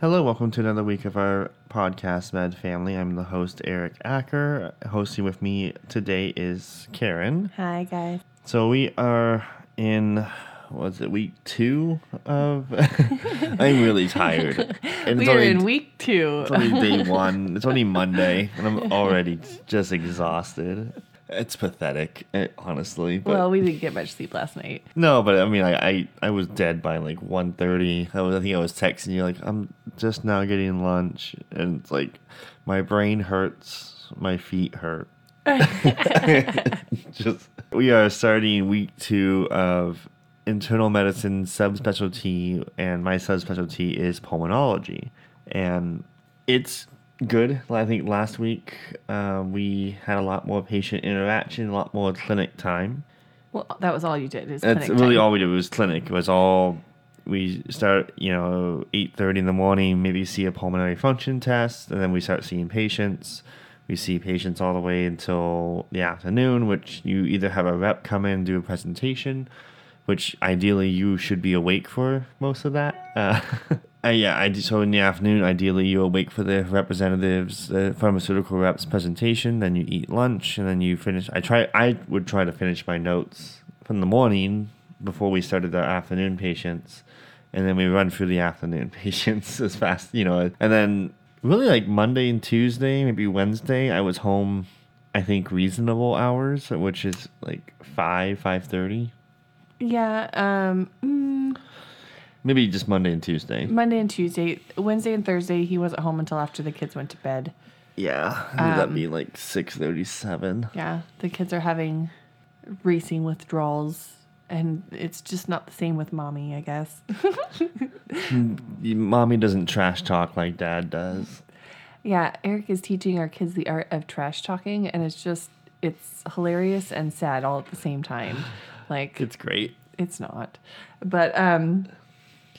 Hello, welcome to another week of our podcast, Med Family. I'm the host, Eric Acker. Hosting with me today is Karen. Hi, guys. So we are in was it week two of I'm really tired. And We are in week two. it's only day one. It's only Monday, and I'm already just exhausted. It's pathetic, eh, honestly. But well, we didn't get much sleep last night. no, but I mean, I, I I was dead by like 1.30. I was I think I was texting you like I'm just now getting lunch, and it's like my brain hurts, my feet hurt. just we are starting week two of internal medicine subspecialty, and my subspecialty is pulmonology, and it's good. I think last week uh, we had a lot more patient interaction, a lot more clinic time. Well, that was all you did. Is That's clinic really time. all we did was clinic. It was all we start, you know, eight thirty in the morning, maybe see a pulmonary function test, and then we start seeing patients. We see patients all the way until the afternoon, which you either have a rep come in do a presentation, which ideally you should be awake for most of that. Uh, uh, yeah, I so in the afternoon, ideally you awake for the representatives, the pharmaceutical reps presentation. Then you eat lunch, and then you finish. I try. I would try to finish my notes from the morning before we started the afternoon patients, and then we run through the afternoon patients as fast, you know. And then really like Monday and Tuesday, maybe Wednesday, I was home. I think reasonable hours, which is like five five thirty. Yeah. Um. mm, Maybe just Monday and Tuesday. Monday and Tuesday, Wednesday and Thursday, he wasn't home until after the kids went to bed. Yeah, that'd Um, be like six thirty-seven. Yeah, the kids are having racing withdrawals, and it's just not the same with mommy. I guess. Mommy doesn't trash talk like Dad does. Yeah, Eric is teaching our kids the art of trash talking, and it's just it's hilarious and sad all at the same time. Like It's great. it's not, but um,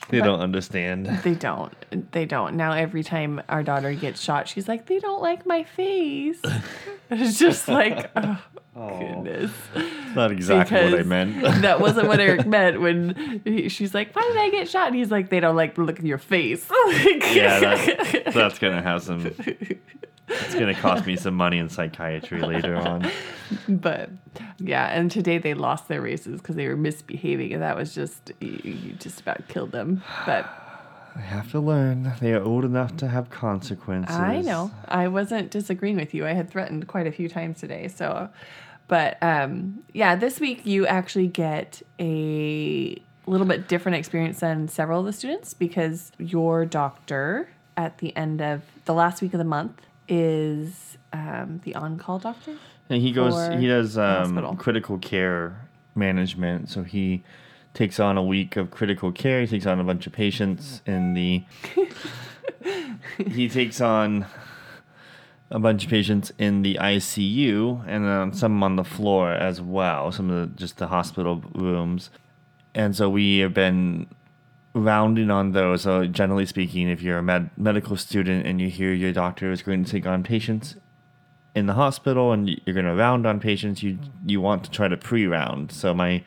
They But- don't understand. they don't. They don't. Now every time our daughter gets shot, she's like, "They don't like my face." it's just like, oh, goodness. That's not exactly what I meant. that wasn't what Eric meant when he, she's like, "Why did I get shot?" And he's like, "They don't like the look of your face." Yeah, that's, that's gonna have some. It's gonna cost me some money in psychiatry later on. but yeah, and today they lost their races because they were misbehaving, and that was just you, you just about killed them. But I have to learn. They are old enough to have consequences. I know I wasn't disagreeing with you. I had threatened quite a few times today. So, but um, yeah, this week you actually get a little bit different experience than several of the students because your doctor at the end of the last week of the month is um, the on-call doctor. And he goes. He does um, critical care management. So he takes on a week of critical care. He takes on a bunch of patients in the. he takes on a bunch of patients in the ICU and then some on the floor as well. Some of the just the hospital rooms, and so we have been rounding on those. So generally speaking, if you're a med- medical student and you hear your doctor is going to take on patients in the hospital and you're going to round on patients, you you want to try to pre-round. So my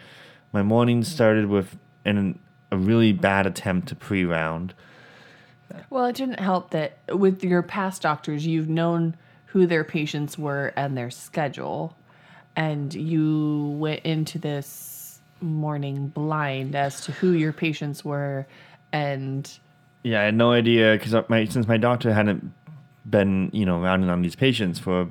my morning started with an, a really bad attempt to pre-round. Well, it didn't help that with your past doctors, you've known who their patients were and their schedule, and you went into this morning blind as to who your patients were, and Yeah, I had no idea because my since my doctor hadn't been you know rounding on these patients for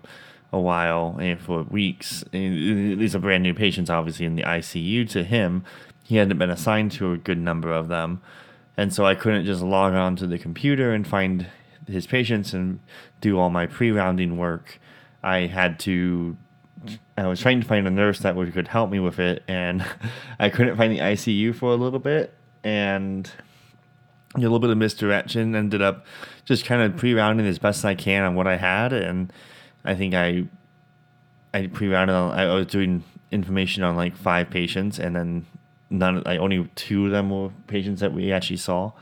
a while and for weeks. and These are brand new patients, obviously in the ICU to him. He hadn't been assigned to a good number of them, and so I couldn't just log on to the computer and find his patients and do all my pre-rounding work. I had to. I was trying to find a nurse that would could help me with it, and I couldn't find the ICU for a little bit, and a little bit of misdirection. Ended up just kind of pre-rounding as best I can on what I had, and I think I I pre-rounded. On, I was doing information on like five patients, and then none. Like only two of them were patients that we actually saw.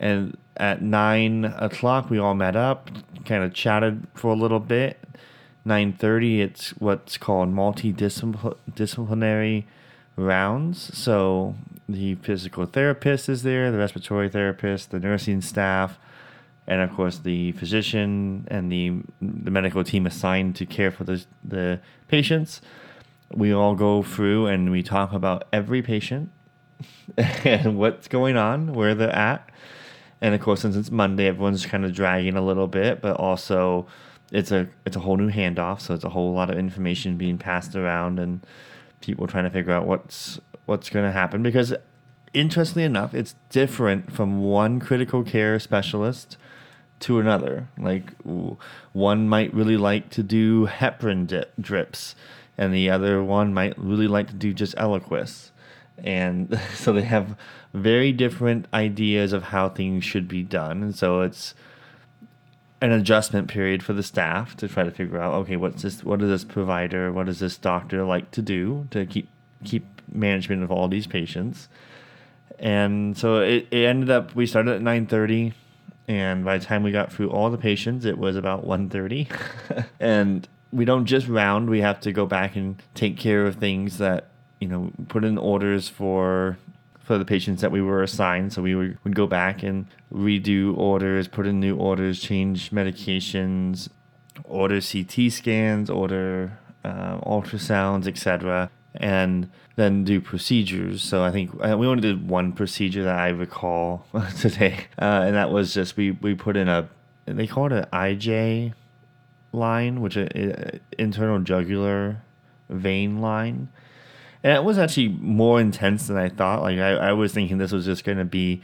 And at nine o'clock, we all met up, kind of chatted for a little bit. Nine thirty, it's what's called multidisciplinary rounds. So the physical therapist is there, the respiratory therapist, the nursing staff, and of course the physician and the the medical team assigned to care for the the patients. We all go through and we talk about every patient and what's going on, where they're at. And of course, since it's Monday, everyone's kind of dragging a little bit, but also it's a it's a whole new handoff, so it's a whole lot of information being passed around and people trying to figure out what's what's going to happen because interestingly enough, it's different from one critical care specialist to another. Like one might really like to do heparin drips, and the other one might really like to do just Eliquis. And so they have very different ideas of how things should be done. And so it's an adjustment period for the staff to try to figure out okay what's this what does this provider what does this doctor like to do to keep keep management of all these patients and so it, it ended up we started at 9.30 and by the time we got through all the patients it was about 1.30 and we don't just round we have to go back and take care of things that you know put in orders for for the patients that we were assigned. So we would, would go back and redo orders, put in new orders, change medications, order CT scans, order uh, ultrasounds, etc., and then do procedures. So I think uh, we only did one procedure that I recall today, uh, and that was just we we put in a they call it an IJ line, which is uh, internal jugular vein line and it was actually more intense than I thought. Like I, I was thinking this was just going to be,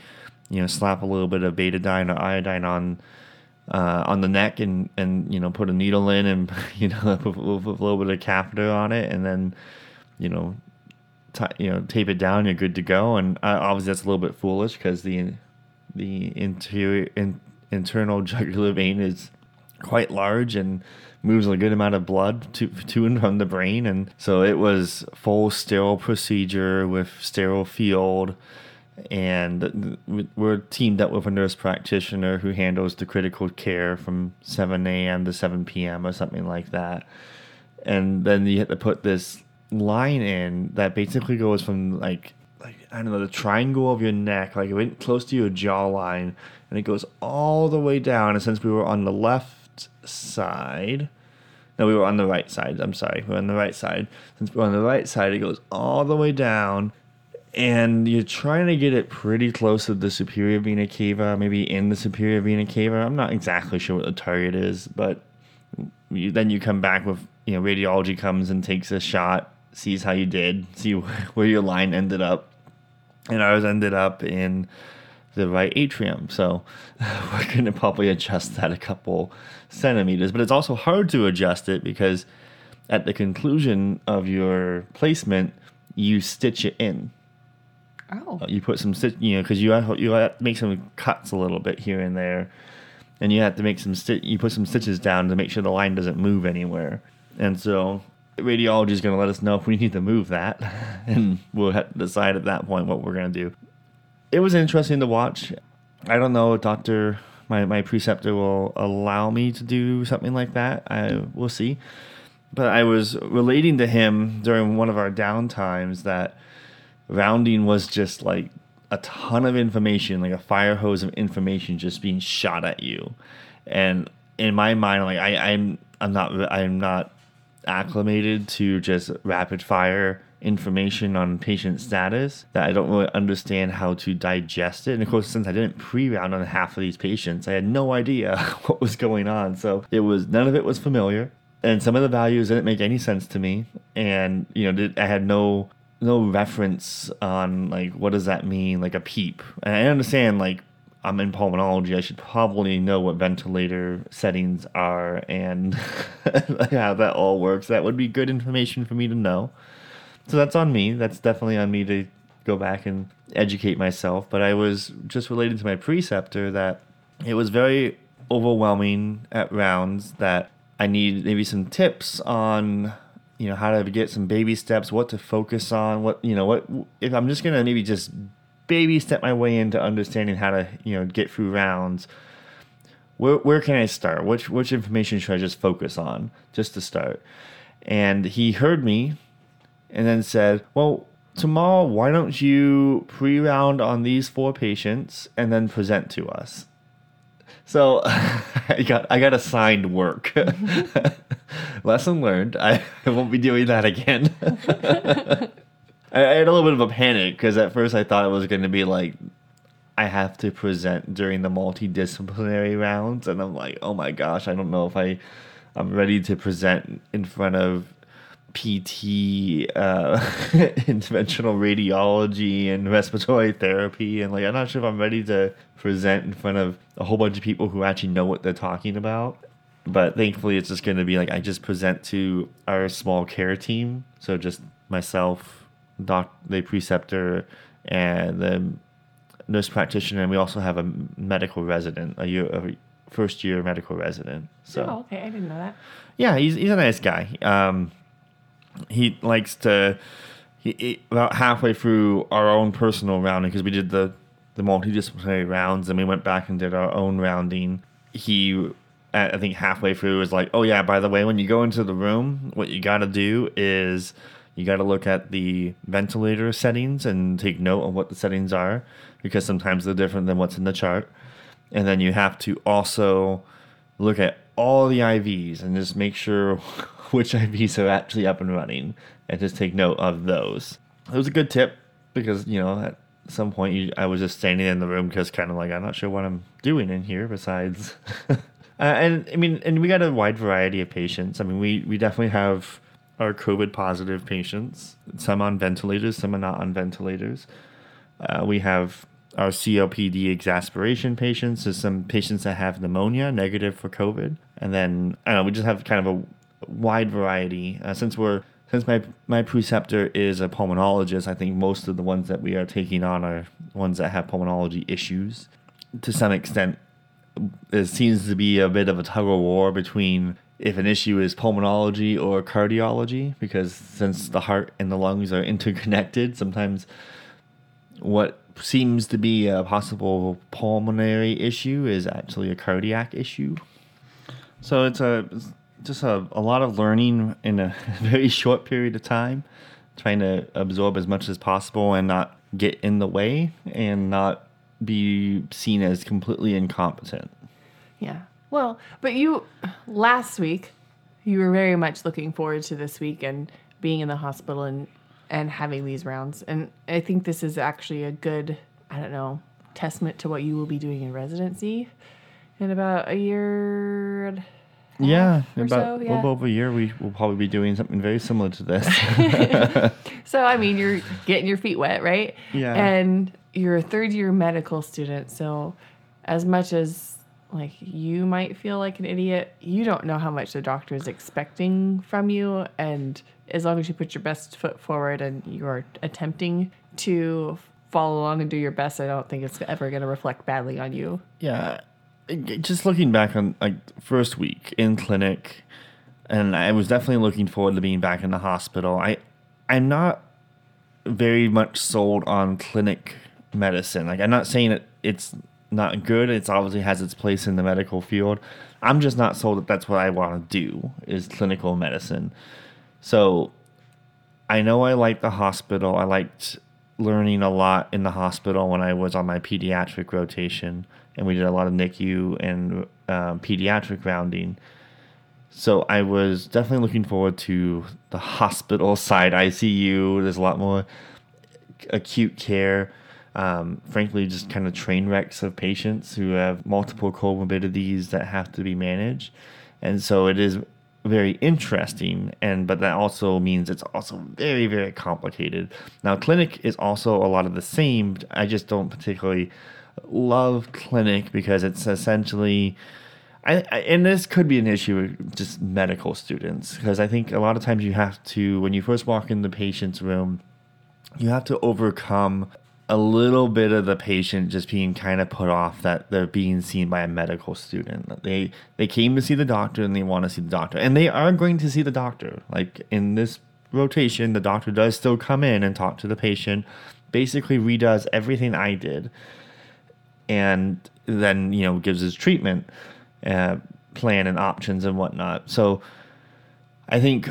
you know, slap a little bit of betadine or iodine on uh, on the neck and and you know put a needle in and you know a little bit of catheter on it and then you know t- you know tape it down. You're good to go. And uh, obviously that's a little bit foolish because the the interior in, internal jugular vein is quite large and moves a good amount of blood to to and from the brain, and so it was full sterile procedure with sterile field. And we're teamed up with a nurse practitioner who handles the critical care from 7 a.m. to 7 p.m. or something like that. And then you have to put this line in that basically goes from like like I don't know the triangle of your neck, like it went close to your jawline, and it goes all the way down. And since we were on the left side. No, we were on the right side. I'm sorry. We are on the right side. Since we're on the right side, it goes all the way down. And you're trying to get it pretty close to the superior vena cava, maybe in the superior vena cava. I'm not exactly sure what the target is, but you, then you come back with, you know, radiology comes and takes a shot, sees how you did, see where your line ended up. And ours ended up in the right atrium. So we're going to probably adjust that a couple centimeters. But it's also hard to adjust it because at the conclusion of your placement, you stitch it in. Oh. Uh, you put some stitch, you know, because you have, you have to make some cuts a little bit here and there, and you have to make some stitch. You put some stitches down to make sure the line doesn't move anywhere. And so radiology is going to let us know if we need to move that, and we'll have to decide at that point what we're going to do it was interesting to watch. I don't know Doctor my, my preceptor will allow me to do something like that. I will see. But I was relating to him during one of our downtimes that rounding was just like a ton of information, like a fire hose of information just being shot at you. And in my mind, like I, I'm I'm not I'm not acclimated to just rapid fire information on patient status that I don't really understand how to digest it. And of course, since I didn't pre-round on half of these patients, I had no idea what was going on. So it was none of it was familiar, and some of the values didn't make any sense to me. And you know, I had no no reference on like what does that mean, like a PEEP. And I understand like I'm in pulmonology, I should probably know what ventilator settings are and how that all works. That would be good information for me to know so that's on me. That's definitely on me to go back and educate myself. But I was just related to my preceptor that it was very overwhelming at rounds that I need maybe some tips on you know how to get some baby steps, what to focus on, what you know what if I'm just gonna maybe just baby step my way into understanding how to you know get through rounds. Where, where can I start? Which which information should I just focus on just to start? And he heard me and then said, Well, tomorrow, why don't you pre round on these four patients and then present to us? So I got I got assigned work. Lesson learned. I, I won't be doing that again. I, I had a little bit of a panic because at first I thought it was going to be like I have to present during the multidisciplinary rounds, and I'm like, oh my gosh, I don't know if I I'm ready to present in front of PT, uh, interventional radiology, and respiratory therapy, and like I'm not sure if I'm ready to present in front of a whole bunch of people who actually know what they're talking about. But thankfully, it's just going to be like I just present to our small care team, so just myself, doc, the preceptor, and the nurse practitioner, and we also have a medical resident, a year, a first year medical resident. So Oh, okay. I didn't know that. yeah, he's he's a nice guy. Um, he likes to. He, he- about halfway through our own personal rounding because we did the the multidisciplinary rounds and we went back and did our own rounding. He, I think halfway through, was like, "Oh yeah, by the way, when you go into the room, what you got to do is you got to look at the ventilator settings and take note of what the settings are because sometimes they're different than what's in the chart." and then you have to also look at all the IVs and just make sure which IVs are actually up and running and just take note of those. It was a good tip because you know at some point you, I was just standing in the room because kind of like I'm not sure what I'm doing in here besides. uh, and I mean, and we got a wide variety of patients. I mean, we we definitely have our COVID positive patients. Some on ventilators, some are not on ventilators. Uh, we have our COPD exacerbation patients. so some patients that have pneumonia, negative for COVID, and then I don't know. We just have kind of a wide variety. Uh, since we're since my my preceptor is a pulmonologist, I think most of the ones that we are taking on are ones that have pulmonology issues. To some extent, it seems to be a bit of a tug of war between if an issue is pulmonology or cardiology, because since the heart and the lungs are interconnected, sometimes what seems to be a possible pulmonary issue is actually a cardiac issue. So it's a it's just a, a lot of learning in a very short period of time, trying to absorb as much as possible and not get in the way and not be seen as completely incompetent. Yeah. Well, but you last week you were very much looking forward to this week and being in the hospital and and having these rounds. And I think this is actually a good, I don't know, testament to what you will be doing in residency in about a year. Yeah, about so, a little over a year, we will probably be doing something very similar to this. So I mean, you're getting your feet wet, right? Yeah. And you're a third year medical student, so as much as like you might feel like an idiot, you don't know how much the doctor is expecting from you, and as long as you put your best foot forward and you're attempting to follow along and do your best, I don't think it's ever going to reflect badly on you. Yeah, just looking back on like first week in clinic, and I was definitely looking forward to being back in the hospital. I, I'm not very much sold on clinic medicine. Like I'm not saying that it's not good. It's obviously has its place in the medical field. I'm just not sold that that's what I want to do is clinical medicine. So I know I like the hospital. I liked learning a lot in the hospital when I was on my pediatric rotation, and we did a lot of NICU and um, pediatric rounding. So I was definitely looking forward to the hospital side ICU. There's a lot more acute care. Um, frankly, just kind of train wrecks of patients who have multiple comorbidities that have to be managed, and so it is very interesting. And but that also means it's also very very complicated. Now, clinic is also a lot of the same. I just don't particularly love clinic because it's essentially. I, I, and this could be an issue with just medical students because I think a lot of times you have to when you first walk in the patient's room you have to overcome a little bit of the patient just being kind of put off that they're being seen by a medical student. They they came to see the doctor and they want to see the doctor, and they are going to see the doctor. Like in this rotation, the doctor does still come in and talk to the patient, basically redoes everything I did, and then you know gives his treatment uh, plan and options and whatnot. So I think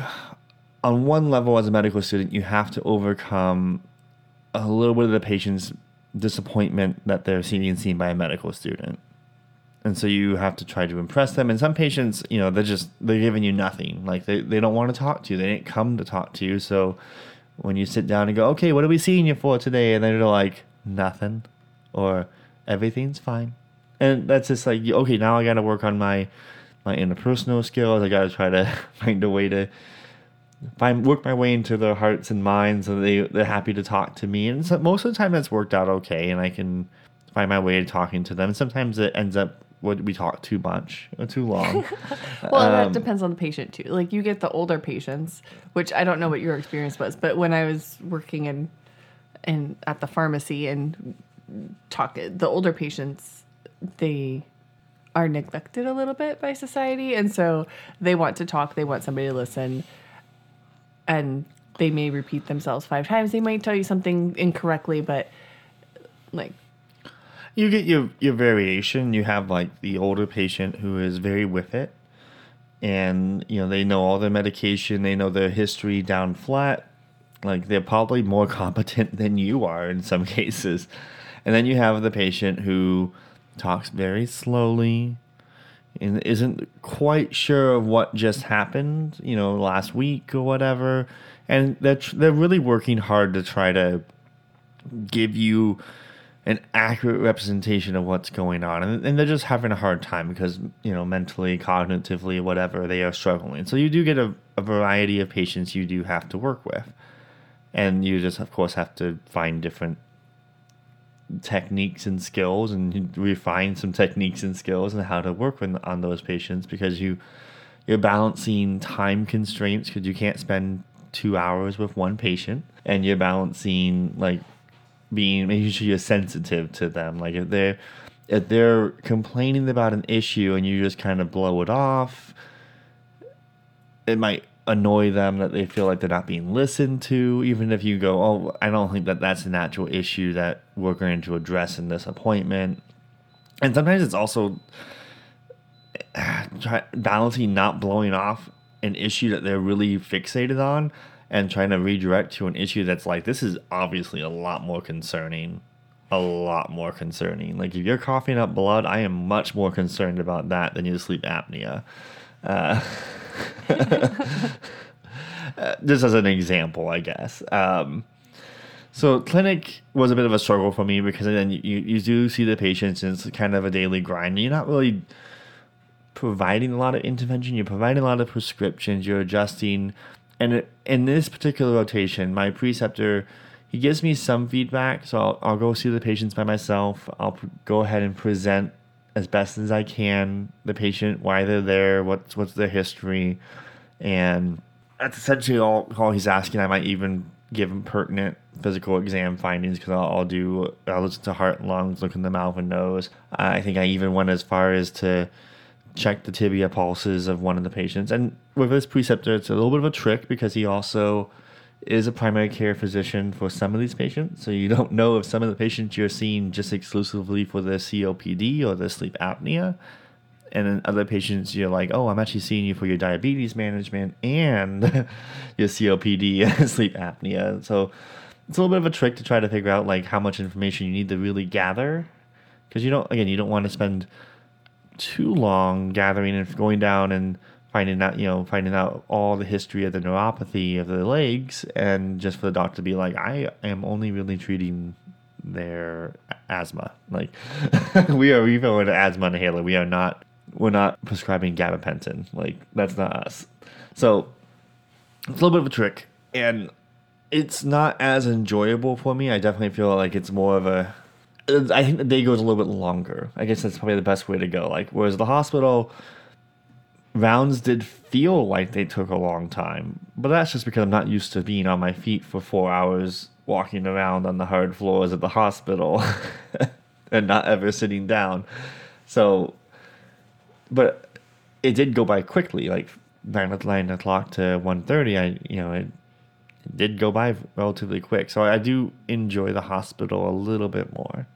on one level as a medical student, you have to overcome a little bit of the patient's disappointment that they're being seen by a medical student. And so you have to try to impress them. And some patients, you know, they're just they're giving you nothing. Like they, they don't want to talk to you. They didn't come to talk to you. So when you sit down and go, Okay, what are we seeing you for today? And they're like, Nothing. Or everything's fine. And that's just like okay, now I gotta work on my my interpersonal skills. I gotta try to find a way to find work my way into their hearts and minds so they they're happy to talk to me. And so most of the time that's worked out okay and i can find my way to talking to them. Sometimes it ends up what we talk too much or too long. Well um, that depends on the patient too. Like you get the older patients which i don't know what your experience was but when i was working in in at the pharmacy and talk the older patients they are neglected a little bit by society. And so they want to talk they want somebody to listen and they may repeat themselves five times. They might tell you something incorrectly but like you get your your variation. You have like the older patient who is very with it and you know they know all their medication. They know their history down flat. Like they're probably more competent than you are in some cases. And then you have the patient who talks very slowly and isn't quite sure of what just happened, you know, last week or whatever. And they're, tr- they're really working hard to try to give you an accurate representation of what's going on. And, and they're just having a hard time because, you know, mentally, cognitively, whatever, they are struggling. So you do get a, a variety of patients you do have to work with. And you just, of course, have to find different techniques and skills and refine some techniques and skills and how to work with, on those patients because you you're balancing time constraints because you can't spend two hours with one patient and you're balancing like being making sure you're sensitive to them. Like if they're if they're complaining about an issue and you just kind of blow it off it might annoy them that they feel like they're not being listened to even if you go oh i don't think that that's an actual issue that we're going to address in this appointment. And sometimes it's also try, balancing not blowing off an issue that they're really fixated on and trying to redirect to an issue that's like this is obviously a lot more concerning a lot more concerning. Like if you're coughing up blood i am much more concerned about that than your sleep apnea. Uh, just as an example, I guess. Um, so clinic was a bit of a struggle for me because then you, you do see the patients and it's kind of a daily grind. You're not really providing a lot of intervention. You're providing a lot of prescriptions. You're adjusting. And in this particular rotation, my preceptor, he gives me some feedback. So I'll, I'll go see the patients by myself. I'll go ahead and present as best as I can the patient, why they're there, what's what's their history, and that's essentially all, all he's asking. I might even give him pertinent physical exam findings because I'll, I'll, do I'll listen to heart and lungs, look in the mouth and nose. I think I even went as far as to check the tibia pulses of one of the patients. And with this preceptor, it's a little bit of a trick because he also is a primary care physician for some of these patients. So you don't know if some of the patients you're seeing just exclusively for the COPD or the sleep apnea. And then other patients, you're like, oh, I'm actually seeing you for your diabetes management and your COPD and sleep apnea. So it's a little bit of a trick to try to figure out like how much information you need to really gather. Because you don't, again, you don't want to spend too long gathering and going down and finding out, you know, finding out all the history of the neuropathy of the legs, and just for the doctor to be like, I am only really treating their asthma. Like we are refilling an asthma inhaler. We are not. We're not prescribing gabapentin. Like that's not us. So it's a little bit of a trick, and it's not as enjoyable for me. I definitely feel like it's more of a. I think the day goes a little bit longer. I guess that's probably the best way to go. Like whereas the hospital rounds did feel like they took a long time, but that's just because I'm not used to being on my feet for four hours walking around on the hard floors of the hospital and not ever sitting down. So, but it did go by quickly, like nine, o'clock to one thirty. I you know it, it did go by relatively quick. So I do enjoy the hospital a little bit more.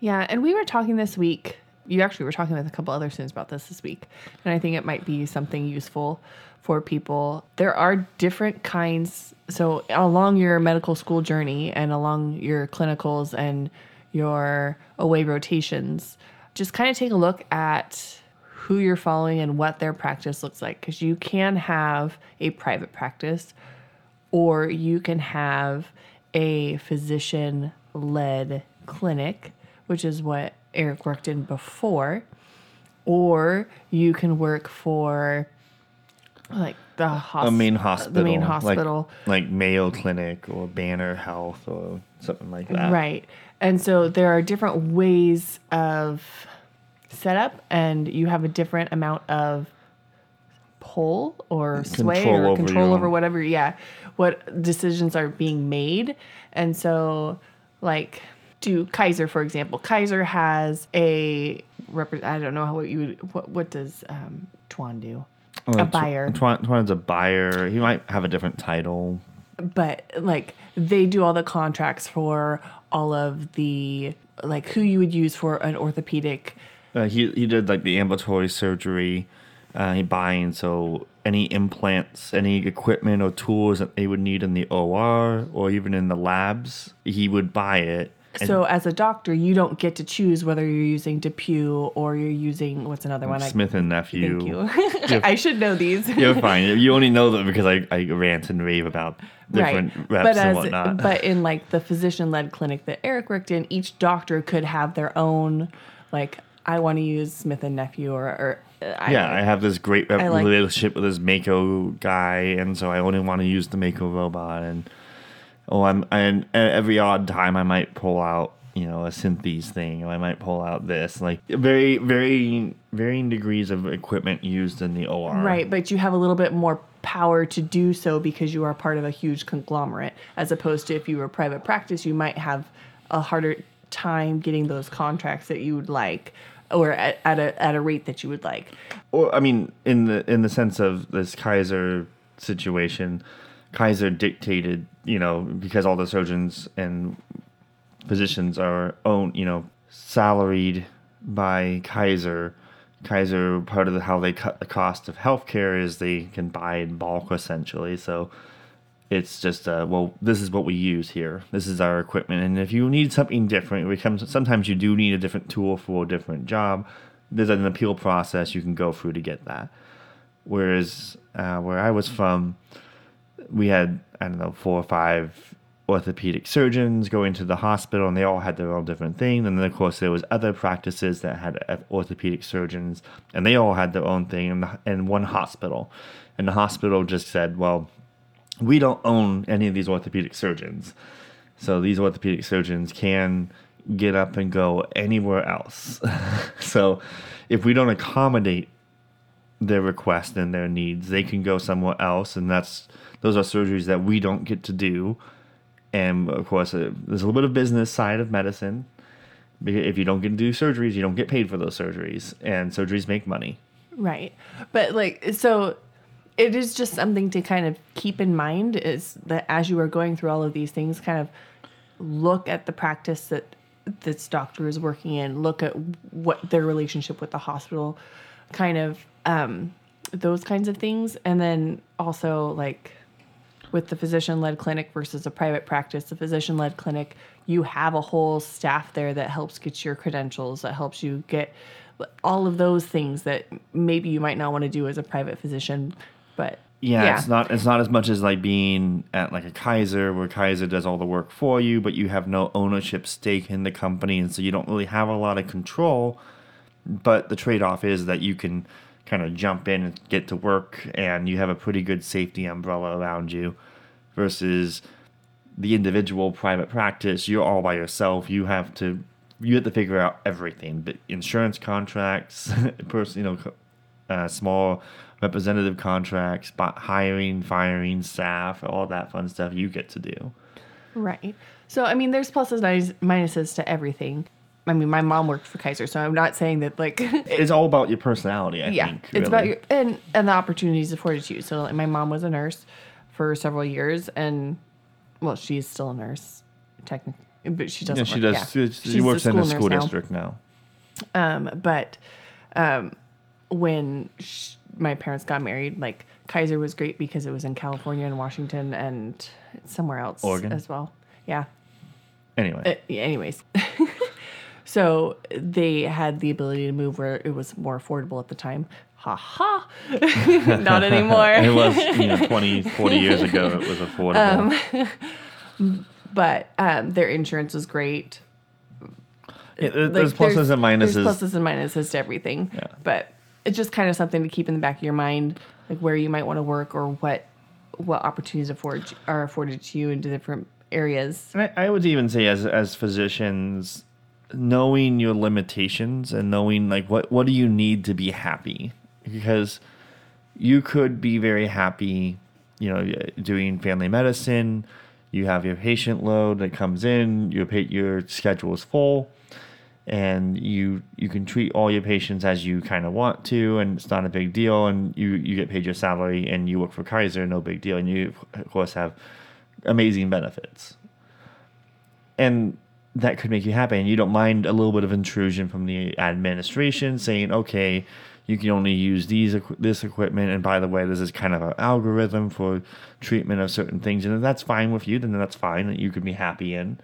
Yeah, and we were talking this week. You actually were talking with a couple other students about this this week, and I think it might be something useful for people. There are different kinds. So along your medical school journey and along your clinicals and your away rotations, just kind of take a look at who you're following and what their practice looks like because you can have a private practice or you can have a physician led clinic, which is what Eric worked in before, or you can work for like the hos- A main hospital, the main like- hospital, like, Mayo Clinic or Banner Health or something like that. right? And so there are different ways of setup, and you have a different amount of pull or sway Control or control over whatever. Yeah, what decisions are being made, and so like do Kaiser for example. Kaiser has a repre- I don't know how what you would what what does um, Tuan do? Oh, a buyer. Twan, Twan's a buyer. He might have a different title. but like they do all the contracts for all of the like who you would use for an orthopedic Uh, he he did like the ambulatory surgery. Uh, he buying so any implants, any equipment or tools that they would need in the OR or even in the labs, he would buy it. And so as a doctor you don't get to choose whether you're using depew or you're using what's another one Smith and nephew. thank you i should know these You're fine. You only know them because I, I rant and rave about different reps but and as whatnot. but in like the physician led clinic that Eric worked in, each doctor could have their own like I want to use Smith and Nephew or, or uh, I, yeah, I have this great rep- like- relationship with this Mako guy, and so I only want to use the Mako robot. And oh, I'm and every odd time I might pull out, you know, a Synthes thing, or I might pull out this, like very, very varying degrees of equipment used in the OR. Right, but you have a little bit more power to do so because you are part of a huge conglomerate, as opposed to if you were private practice, you might have a harder time getting those contracts that you would like, or at, at a at a rate that you would like. Or I mean, in the in the sense of this Kaiser situation, Kaiser dictated, you know, because all the surgeons and physicians are own, you know, salaried by Kaiser. Kaiser, part of the, how they cut the cost of healthcare is they can buy in bulk essentially. So it's just, uh, well, this is what we use here. This is our equipment. And if you need something different, it becomes, sometimes you do need a different tool for a different job. There's an appeal process you can go through to get that. Whereas uh, where I was from, we had I don't know four or five orthopedic surgeons go into the hospital, and they all had their own different thing. And then of course there was other practices that had uh, orthopedic surgeons, and they all had their own thing in, the, in one hospital. And the hospital just said, well, we don't own any of these orthopedic surgeons, so these orthopedic surgeons can get up and go anywhere else. so if we don't accommodate their request and their needs. They can go somewhere else, and that's those are surgeries that we don't get to do. And of course, uh, there's a little bit of business side of medicine. If you don't get to do surgeries, you don't get paid for those surgeries, and surgeries make money. Right. But like so it is just something to kind of keep in mind is that as you are going through all of these things kind of look at the practice that this doctor is working in, look at what their relationship with the hospital kind of um those kinds of things and then also like with the physician led clinic versus a private practice, the physician led clinic, you have a whole staff there that helps get your credentials, that helps you get all of those things that maybe you might not want to do as a private physician. But Yeah, it's not it's not as much as like being at like a Kaiser where Kaiser does all the work for you, but you have no ownership stake in the company, and so you don't really have a lot of control. But the trade off is that you can kind of jump in and get to work, and you have a pretty good safety umbrella around you, versus the individual private practice. You're all by yourself. You have to you have to figure out everything, but insurance contracts, person, you know, uh, small representative contracts, hiring, firing staff, all that fun stuff you get to do. Right. So, I mean, there's pluses and minuses to everything. I mean, my mom worked for Kaiser, so I'm not saying that like It's all about your personality, I yeah, think. it's about your and and the opportunities afforded to you. So, like, my mom was a nurse for several years, and well, she's still a nurse, technically, but she doesn't. Yeah, she work- does. yeah. She, she works in the school district now. Um, but um, when sh- my parents got married, like Kaiser was great because it was in California and Washington and somewhere else Oregon? as well. Yeah. Anyway, Uh, anyways, so they had the ability to move where it was more affordable at the time. Ha ha! Not anymore. it was you know 20, 40 years ago. It was affordable. but um, their insurance was great. Yeah, there- Like, there's pluses and minuses. There's pluses and minuses to everything. Yeah. But it's just kind of something to keep in the back of your mind, like where you might want to work or what what opportunities afford are afforded to you in different areas. And I, I would even say, as as physicians, knowing your limitations and knowing like what what do you need to be happy, because you could be very happy, you know, doing family medicine. You have your patient load that comes in. Your your schedule is full, and you you can treat all your patients as you kind of want to, and it's not a big deal. And you you get paid your salary, and you work for Kaiser, no big deal. And you of course have amazing benefits and that could make you happy and you don't mind a little bit of intrusion from the administration saying okay you can only use these this equipment and by the way this is kind of an algorithm for treatment of certain things and if that's fine with you then that's fine that you could be happy in.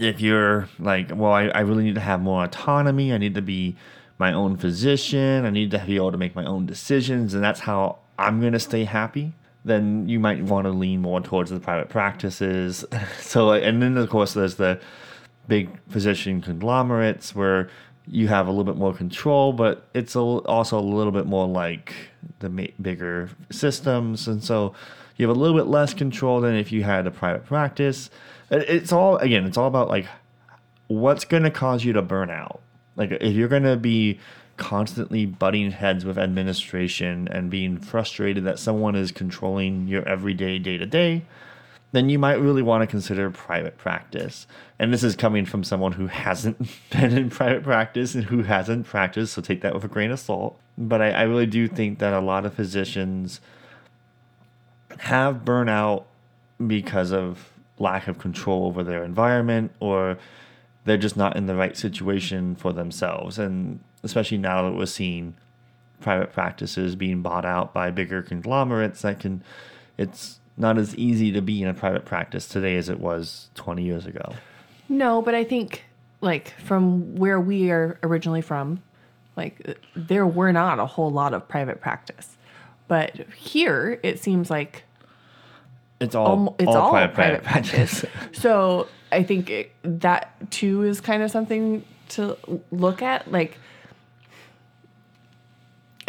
If you're like well I, I really need to have more autonomy i need to be my own physician i need to be able to make my own decisions and that's how i'm going to stay happy then you might want to lean more towards the private practices. So and then of course there's the big physician conglomerates where you have a little bit more control, but it's also a little bit more like the bigger systems, and so you have a little bit less control than if you had a private practice. Uh, it's all again, it's all about like what's going to cause you to burn out. Like if you're going to be constantly butting heads with administration and being frustrated that someone is controlling your everyday day to day, then you might really want to consider private practice. And this is coming from someone who hasn't been in private practice and who hasn't practiced, so take that with a grain of salt. But I, I really do think that a lot of physicians have burnout because of lack of control over their environment or they're just not in the right situation for themselves. And especially now that we're seeing private practices being bought out by bigger conglomerates that can it's not as easy to be in a private practice today as it was 20 years ago. No, but I think like from where we are originally from, like there were not a whole lot of private practice. But here it seems like It's all, almo- it's all, private, private, practice. so I think it, that too is kind of something to look at. Like,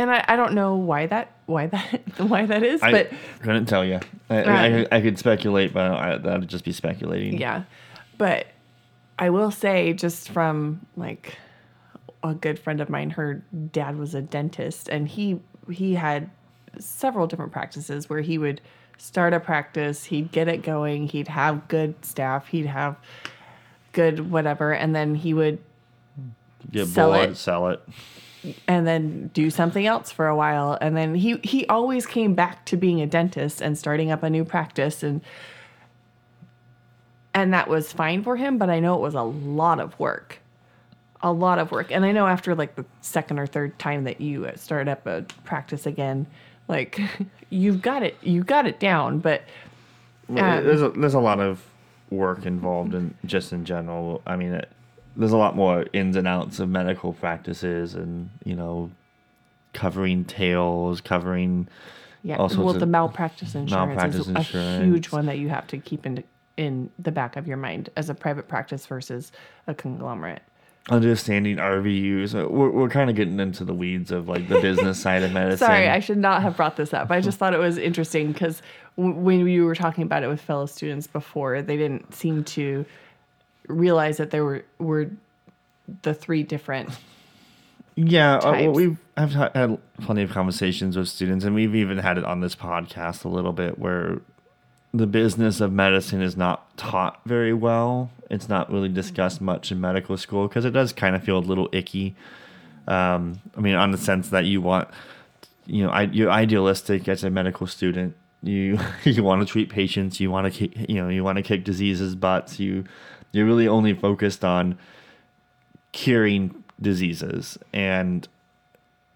and I, I don't know why that why that why that is, I but couldn't tell you. I, I, I could speculate, but I, that'd just be speculating. yeah. But I will say, just from like a good friend of mine, her dad was a dentist, and he he had several different practices where he would start a practice, he'd get it going, he'd have good staff, he'd have good whatever, and then he would Get Sell bored, it. sell it. And then do something else for a while. And then he he always came back to being a dentist and starting up a new practice. And and that was fine for him but i know it was a lot of work. A lot of work. And i know after like the second or third time that you start up a practice again like you've got it you've got it down. But Um, there's a, there's a lot of work involved in just in general. I mean, it, there's a lot more ins and outs of medical practices, and you know, covering tails, covering yeah well the malpractice insurance malpractice is a huge one that you have to keep in in the back of your mind as a private practice versus a conglomerate understanding RVUs. Uh, We're, we're kind of getting into the weeds of like the business side of medicine. Sorry, I should not have brought this up. I just thought it was interesting because w- when you were talking about it with fellow students before, they didn't seem to realize that there were were the three different. Yeah, uh, well, we've I've had plenty of conversations with students, and we've even had it on this podcast a little bit where the business of medicine is not taught very well. It's not really discussed much in medical school because it does kind of feel a little icky. Um, I mean, on the sense that you want, you know, I, you're idealistic as a medical student. You you want to treat patients. You want to kick, you know you want to kick diseases butts. You you're really only focused on curing diseases, and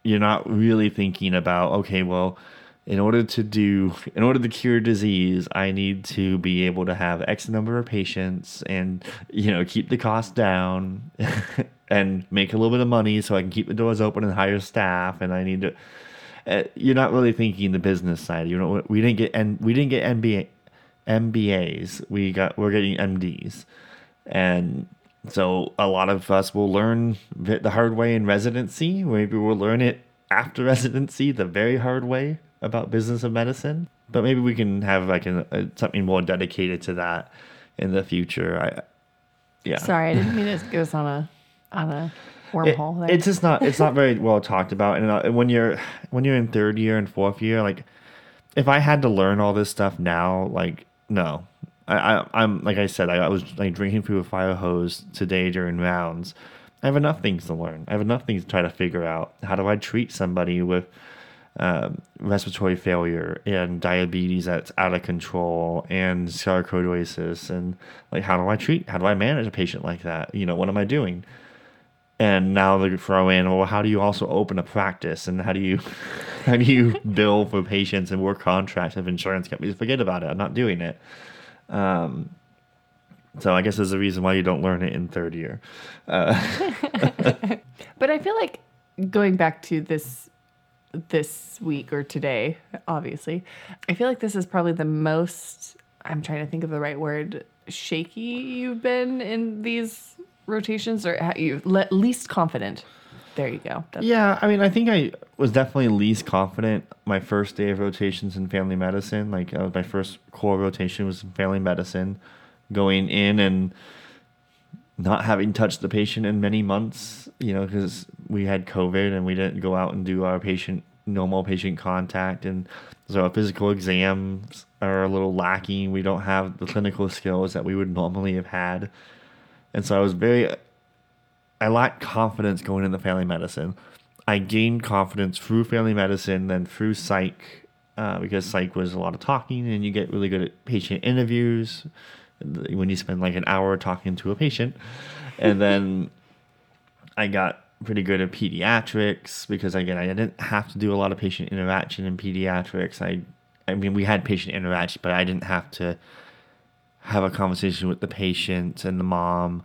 you're not really thinking about okay, well in order to do in order to cure disease i need to be able to have x number of patients and you know keep the cost down and make a little bit of money so i can keep the doors open and hire staff and i need to uh, you're not really thinking the business side. You know we didn't get and we didn't get mba mbas we got we're getting mds and so a lot of us will learn the hard way in residency maybe we'll learn it after residency the very hard way about business of medicine, but maybe we can have like something more dedicated to that in the future. I yeah. Sorry, I didn't mean it goes on a on a wormhole. It, it's just not it's not very well talked about. And uh, when you're when you're in third year and fourth year, like if I had to learn all this stuff now, like no, I, I am like I said, I, I was like drinking through a fire hose today during rounds. I have enough things to learn. I have enough things to try to figure out. How do I treat somebody with um, respiratory failure and diabetes that's out of control and sarcoidosis and like how do I treat how do I manage a patient like that you know what am I doing and now they throw in well how do you also open a practice and how do you how do you bill for patients and work contracts with insurance companies forget about it I'm not doing it um, so I guess there's a reason why you don't learn it in third year uh, but I feel like going back to this this week or today, obviously. I feel like this is probably the most, I'm trying to think of the right word, shaky you've been in these rotations or you least confident. There you go. That's yeah, I mean, I think I was definitely least confident my first day of rotations in family medicine. Like, uh, my first core rotation was in family medicine, going in and not having touched the patient in many months, you know, because we had COVID and we didn't go out and do our patient normal patient contact, and so our physical exams are a little lacking. We don't have the clinical skills that we would normally have had, and so I was very, I lacked confidence going into family medicine. I gained confidence through family medicine, then through psych, uh, because psych was a lot of talking, and you get really good at patient interviews when you spend like an hour talking to a patient. And then I got pretty good at pediatrics because again I didn't have to do a lot of patient interaction in pediatrics. I I mean we had patient interaction, but I didn't have to have a conversation with the patient and the mom.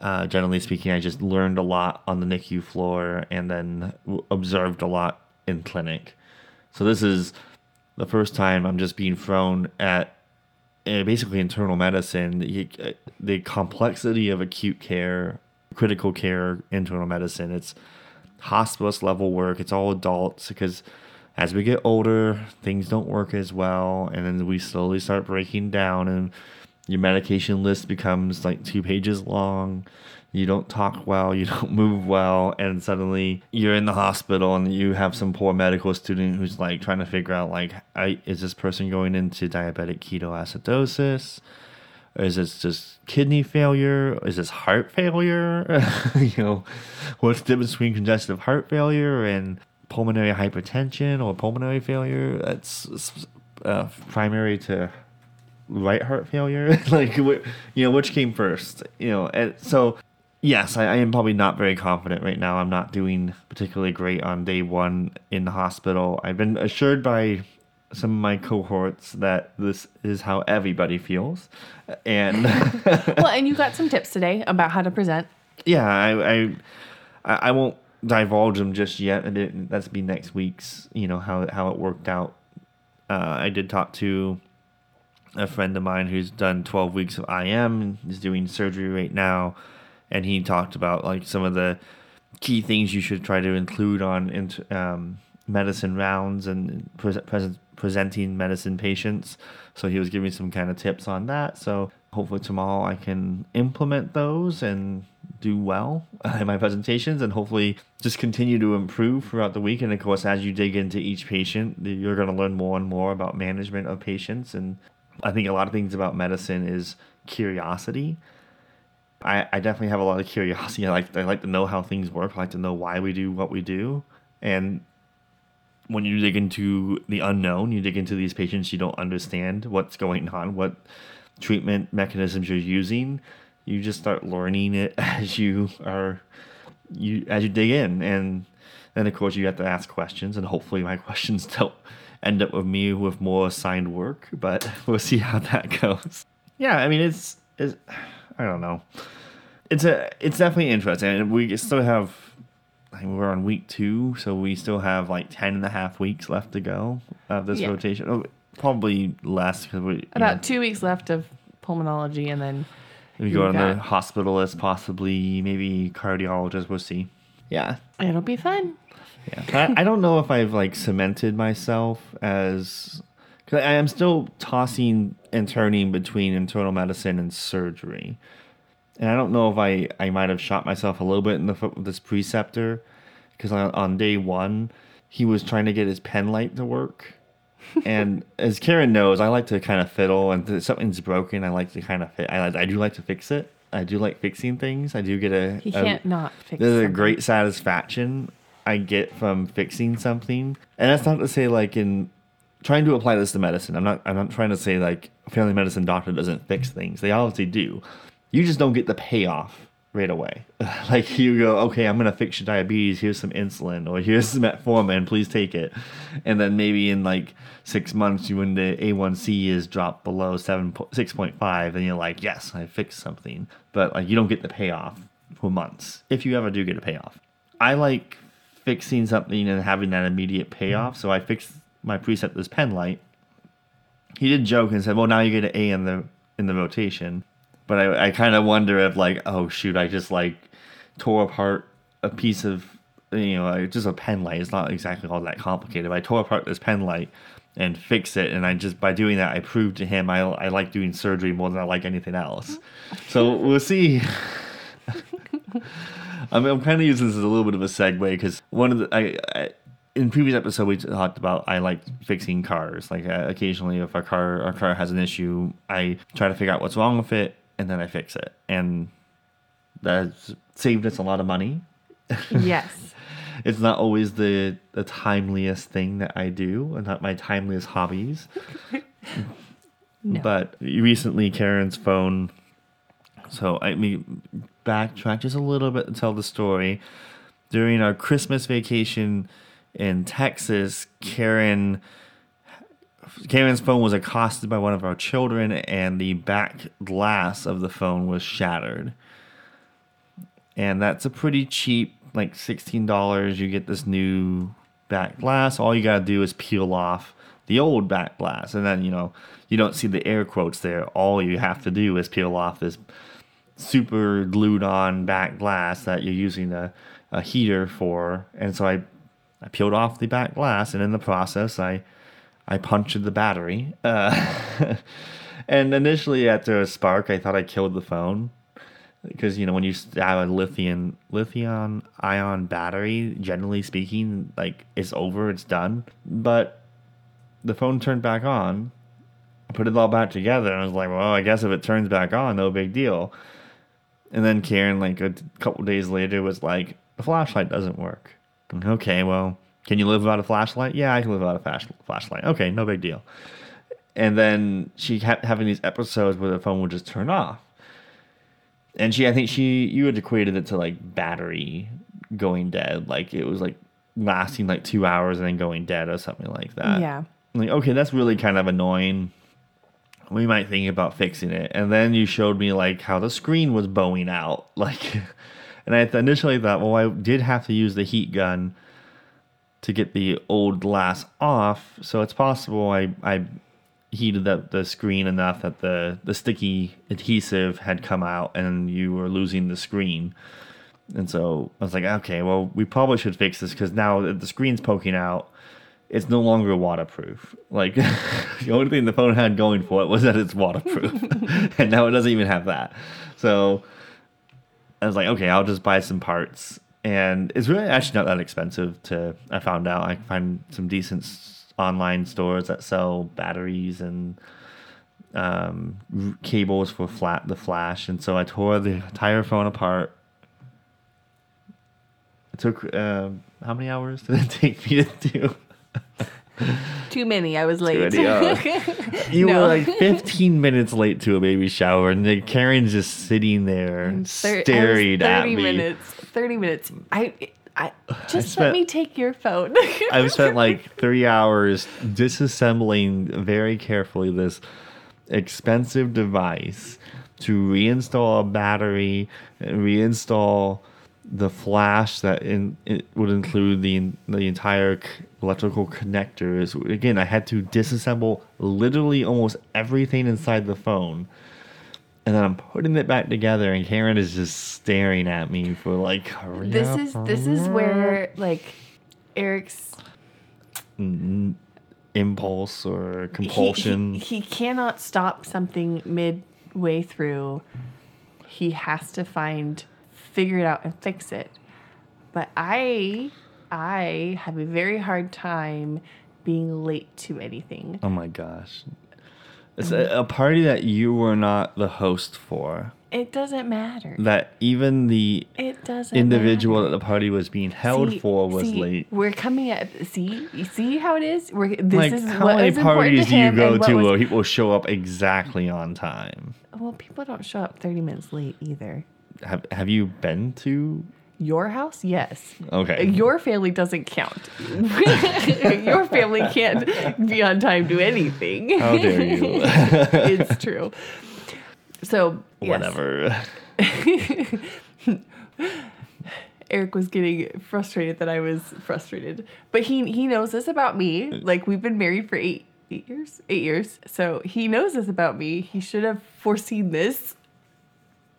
Uh, generally speaking, I just learned a lot on the NICU floor and then observed a lot in clinic. So this is the first time I'm just being thrown at uh, basically internal medicine, the, the complexity of acute care, critical care, internal medicine. It's hospice level work. It's all adults because as we get older, things don't work as well, and then we slowly start breaking down, and your medication list becomes like two pages long you don't talk well, you don't move well, and suddenly you're in the hospital and you have some poor medical student who's like trying to figure out like, is this person going into diabetic ketoacidosis? Or is this just kidney failure? Is this heart failure? you know, what's the difference between congestive heart failure and pulmonary hypertension or pulmonary failure? That's uh, primary to right heart failure. like, you know, which came first? You know, and so Yes, I, I, am probably not very confident right now. I'm not doing particularly great on day one in the hospital. I've been assured by some of my cohorts that this is how everybody feels, and well, and you got some tips today about how to present. Yeah, I I, I won't divulge them just yet, that's be next week's. You know how how it worked out. Uh, I did talk to a friend of mine who's done 12 weeks of IM is doing surgery right now and he talked about like some of the key things you should try to include on um, medicine rounds and pre- pre- presenting medicine patients. So he was giving some kind of tips on that. So hopefully tomorrow I can implement those and do well in my presentations and hopefully just continue to improve throughout the week. And of course, as you dig into each patient, you're going to learn more and more about management of patients and I think a lot of things about medicine is curiosity. I, I definitely have a lot of curiosity. I like I like to know how things work. I like to know why we do what we do. And when you dig into the unknown, you dig into these patients you don't understand what's going on, what treatment mechanisms you're using. You just start learning it as you are you as you dig in and then of course you have to ask questions and hopefully my questions don't end up with me with more assigned work, but we'll see how that goes. Yeah, I mean it's it's I don't know. It's a it's definitely interesting and we still have I mean, we're on week two, so we still have like 10 and a half weeks left to go of this Yeah. rotation. Oh, probably less because we About know, two weeks left of pulmonology, and then we go on the hospitalist, possibly maybe cardiologist. We'll see. Yeah, it'll be fun. Yeah, I, I don't know if I've like cemented myself as because I am still tossing and turning between internal medicine and surgery, and I don't know if I I might have shot myself a little bit in the foot with this preceptor because on, on day one he was trying to get his pen light to work. and as Karen knows, I like to kind of fiddle, and if something's broken, I like to kind of fit. I, I do like to fix it. I do like fixing things. I do get a. He can't not fix. there's a great satisfaction I get from fixing something, and that's not to say like in trying to apply this to medicine. I'm not. I'm not trying to say like family medicine doctor doesn't fix things. They obviously do. You just don't get the payoff right away. like you go, okay, I'm gonna fix your diabetes. Here's some insulin, or here's some metformin. Please take it. And then maybe in like six months, you when the A1C is dropped below seven six point five, and you're like, yes, I fixed something. But like you don't get the payoff for months if you ever do get a payoff. I like fixing something and having that immediate payoff. So I fixed my preceptor's pen light. He did joke and said, "Well, now you get an A in the in the rotation." But I, I kind of wonder if like, oh shoot, I just like tore apart a piece of you know like, just a pen light. It's not exactly all that complicated. I tore apart this pen light and fix it, and I just by doing that, I proved to him I I like doing surgery more than I like anything else. So we'll see. I mean, I'm kind of using this as a little bit of a segue because one of the I, I in previous episode we talked about I like fixing cars. Like uh, occasionally, if our car our car has an issue, I try to figure out what's wrong with it and then I fix it, and that's saved us a lot of money. yes. It's not always the the timeliest thing that I do, and not my timeliest hobbies. No. But recently, Karen's phone. So I mean, backtrack just a little bit to tell the story. During our Christmas vacation in Texas, Karen. Karen's phone was accosted by one of our children, and the back glass of the phone was shattered. And that's a pretty cheap, like sixteen dollars. You get this new back glass. All you gotta do is peel off the old back glass, and then you know you don't see the air quotes there. All you have to do is peel off this super glued on back glass that you're using a, a heater for. And so I I peeled off the back glass, and in the process, I I punctured the battery. Uh, and initially, after a spark, I thought I killed the phone because you know when you have a lithium lithium ion battery, generally speaking, like it's over, it's done. But the phone turned back on. I put it all back together, and I was like, well, I guess if it turns back on, no big deal. And then Karen, like a couple days later, was like, the flashlight doesn't work. Okay, well, can you live without a flashlight? Yeah, I can live without a flash- flashlight. Okay, no big deal. And then she kept having these episodes where the phone would just turn off. And she, I think she, you had equated it to like battery going dead. Like it was like lasting like two hours and then going dead or something like that. yeah. Like, okay, that's really kind of annoying. We might think about fixing it. And then you showed me like how the screen was bowing out. Like, and I initially thought, well, I did have to use the heat gun to get the old glass off. So it's possible I, I heated up the screen enough that the, the sticky adhesive had come out and you were losing the screen. And so I was like, okay, well, we probably should fix this because now the screen's poking out, it's no longer waterproof. Like the only thing the phone had going for it was that it's waterproof, and now it doesn't even have that. So I was like, okay, I'll just buy some parts, and it's really actually not that expensive. To I found out I can find some decent online stores that sell batteries and um, cables for flat the flash, and so I tore the entire phone apart. It took uh, how many hours did it take me to do? Too many. I was late. many. You No. were like 15 minutes late to a baby shower, and then Karen's just sitting there Thir- I staring at me. 30 minutes. Thirty minutes. I. I just spent- let me take your phone. I've spent like three hours disassembling very carefully this expensive device to reinstall a battery, reinstall the flash that in, it would include the the entire electrical connectors. Again, I had to disassemble literally almost everything inside the phone. And then I'm putting it back together, and Karen is just staring at me for like. "Hurry this up, is this is where like Eric's n- impulse or he- compulsion. He, he cannot stop something midway through. He has to find, figure it out, and fix it. But I, I have a very hard time being late to anything. oh my gosh. It's a, a party that you were not the host for. It doesn't matter. That even the It doesn't. individual matter. that the party was being held See- for was see, late. We're coming at see you see how it is. We're this Like, is how what many parties do you go to was- where people show up exactly on time? Well, people don't show up thirty minutes late either. Have Have you been to? Your house, yes. Okay. Your family doesn't count. Your family can't be on time to anything. How dare you? it's true. So yes. Whatever. Eric was getting frustrated that I was frustrated, but he he knows this about me. Like we've been married for eight eight years, eight years. So he knows this about me. He should have foreseen this,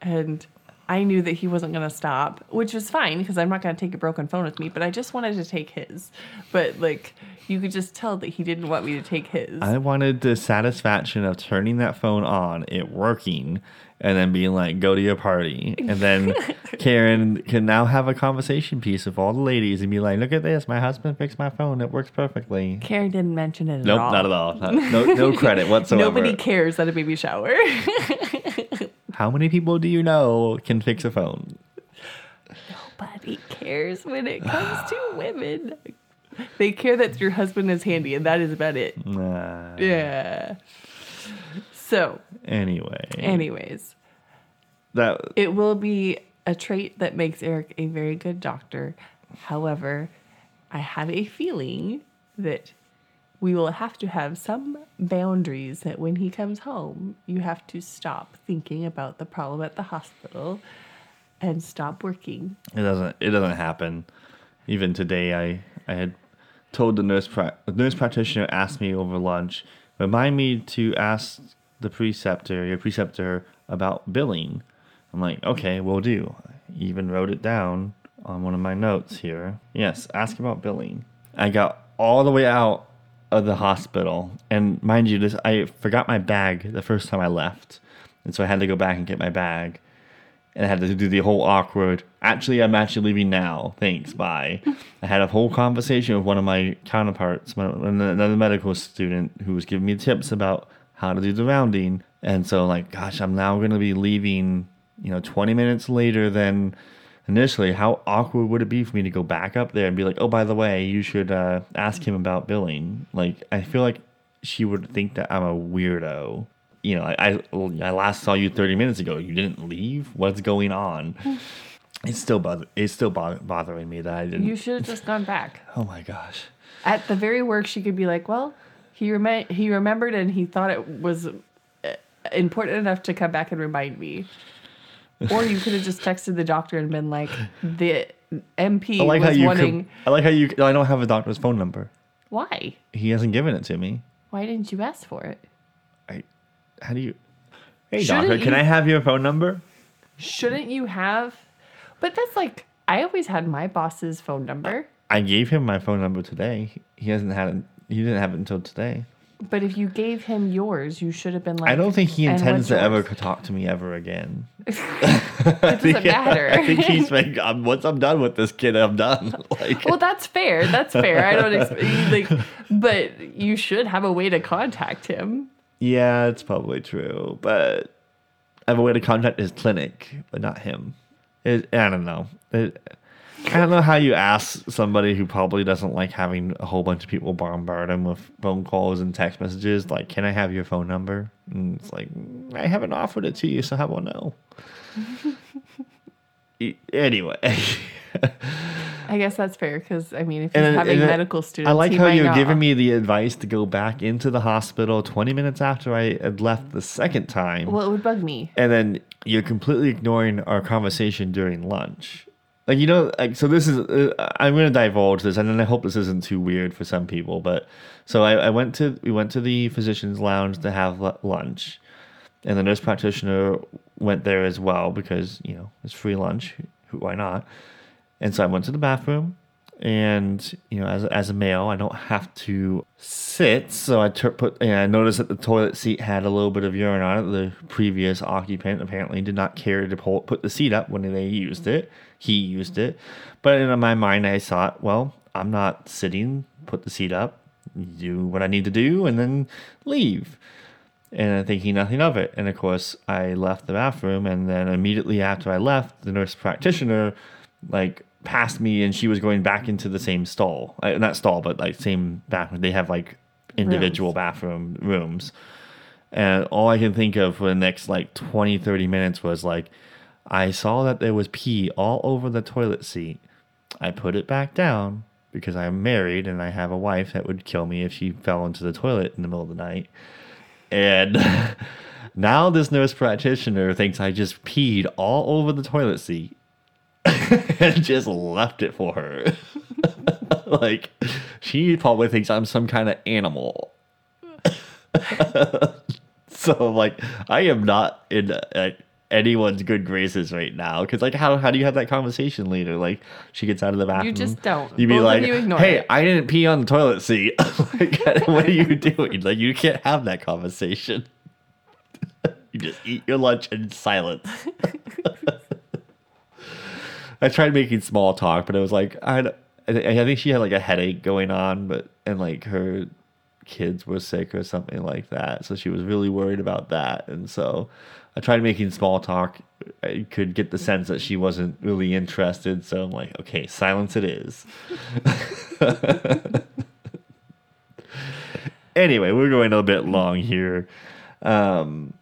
and I knew that he wasn't going to stop, which was fine because I'm not going to take a broken phone with me. But I just wanted to take his. But like you could just tell that he didn't want me to take his. I wanted the satisfaction of turning that phone on, it working, and then being like, go to your party. And then Karen can now have a conversation piece with all the ladies and be like, look at this. My husband fixed my phone. It works perfectly. Karen didn't mention it at Nope, all. not at all. Not- no, no credit whatsoever. Nobody cares at a baby shower. How many people do you know can fix a phone? Nobody cares when it comes to women. They care that your husband is handy, and that is about it. Nah. Yeah. So, Anyway. anyways, That it will be a trait that makes Eric a very good doctor. However, I have a feeling that we will have to have some boundaries that when he comes home, you have to stop thinking about the problem at the hospital and stop working. It doesn't. It doesn't happen. Even today, I I had told the nurse pra- the nurse practitioner asked me over lunch, remind me to ask the preceptor, your preceptor, about billing. I'm like, okay, we'll do. I even wrote it down on one of my notes here. Yes, ask about billing. I got all the way out of the hospital, and mind you, this I forgot my bag the first time I left, and so I had to go back and get my bag and I had to do the whole awkward. Actually, I'm actually leaving now. Thanks. Bye. I had a whole conversation with one of my counterparts, another medical student, who was giving me tips about how to do the rounding. And so, like, gosh, I'm now going to be leaving. You know, 20 minutes later than initially. How awkward would it be for me to go back up there and be like, "Oh, by the way, you should uh, ask him about billing." Like, I feel like she would think that I'm a weirdo you know, I, I I last saw you 30 minutes ago. You didn't leave. What's going on? It's still bother, it's still bother, bothering me that I didn't. You should have just gone back. oh my gosh. At the very worst, she could be like, "Well, he rem- he remembered and he thought it was uh, important enough to come back and remind me." Or you could have just texted the doctor and been like, "The NP I like how was you. wanting." Com- I like how you. I don't have a doctor's phone number. Why? He hasn't given it to me. Why didn't you ask for it? I. How do you? Hey Shouldn't doctor, can you- I have your phone number? Shouldn't you have? But that's like I always had my boss's phone number. I gave him my phone number today. He hasn't had it. He didn't have it until today. But if you gave him yours, you should have been like. I don't think he intends to ever talk to me ever again. It doesn't matter. I think he's like, I'm, once I'm done with this kid, I'm done. Like, well, that's fair. That's fair. I don't expect like, but you should have a way to contact him. Yeah, it's probably true, but I have a way to contact his clinic, but not him. It, I don't know. It, I don't know how you ask somebody who probably doesn't like having a whole bunch of people bombard him with phone calls and text messages, like, "Can I have your phone number?" And it's like, I haven't offered it to you, so how about no? E- anyway. I guess that's fair because I mean, if he's And having and medical students, I like how you're giving me the advice to go back into the hospital 20 minutes after I had left the second time. Well, it would bug me. and then you're completely ignoring our conversation during lunch. Like you know, like so. This is uh, I'm going to divulge this, and then I hope this isn't too weird for some people. But so I, I went to we went to the physician's lounge to have lu- lunch, and the nurse practitioner went there as well because you know it's free lunch. Why not? And so I went to the bathroom, and you know, as as a male, I don't have to sit. So I tur put. And I noticed that the toilet seat had a little bit of urine on it. The previous occupant apparently did not care to pull, put the seat up when they used it. He used it, but in my mind, I thought, well, I'm not sitting. Put the seat up, do what I need to do, and then leave and I'm thinking nothing of it. And of course, I left the bathroom, and then immediately after I left, the nurse practitioner like passed me, and she was going back into the same stall, uh, not stall, but like same bathroom. They have like individual bathroom rooms, and all I can think of for the next like 20, 30 minutes was like, I saw that there was pee all over the toilet seat. I put it back down because I'm married and I have a wife that would kill me if she fell into the toilet in the middle of the night. And now this nurse practitioner thinks I just peed all over the toilet seat and just left it for her. like, she probably thinks I'm some kind of animal. so, like, I am not in uh, anyone's good graces right now. Because, like, how, how do you have that conversation later? Like, she gets out of the bathroom. You just don't. You'd be like, you hey, it." I didn't pee on the toilet seat. like, what are you doing? Like, you can't have that conversation. you just eat your lunch in silence. I tried making small talk, but it was like I, I think she had like a headache going on, but and like her kids were sick or something like that, so she was really worried about that, and so I tried making small talk. I could get the sense that she wasn't really interested, so I'm like, okay, silence it is. anyway, we're going a bit long here. Um,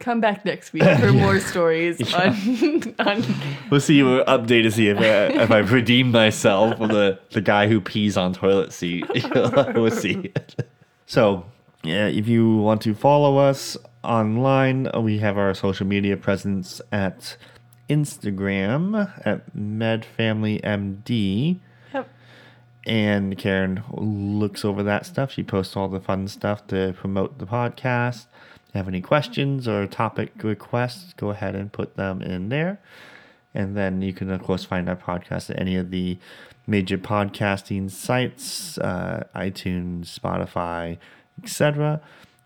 Come back next week for more stories on, on We'll see. We'll update to see if I, if I've redeemed myself from the, the guy who pees on toilet seat. we'll see. So, yeah, if you want to follow us online, uh, we have our social media presence at Instagram at MedFamilyMD. Yep. And Karen looks over that stuff. She posts all the fun stuff to promote the podcast. Have any questions or topic requests, go ahead and put them in there. And then you can, of course, find our podcast at any of the major podcasting sites uh, iTunes, Spotify, etc.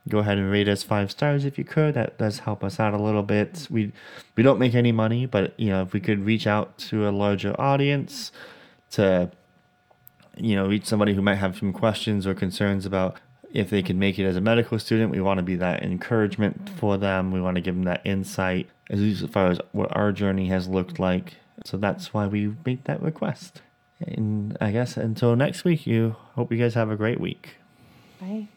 Go ahead and rate us five stars if you could. That does help us out a little bit. We we don't make any money, but you know if we could reach out to a larger audience to you know, reach somebody who might have some questions or concerns about if they can make it as a medical student. We want to be that encouragement for them. We want to give them that insight, as far as what our journey has looked like. So that's why we made that request. And I guess until next week, you hope you guys have a great week. Bye.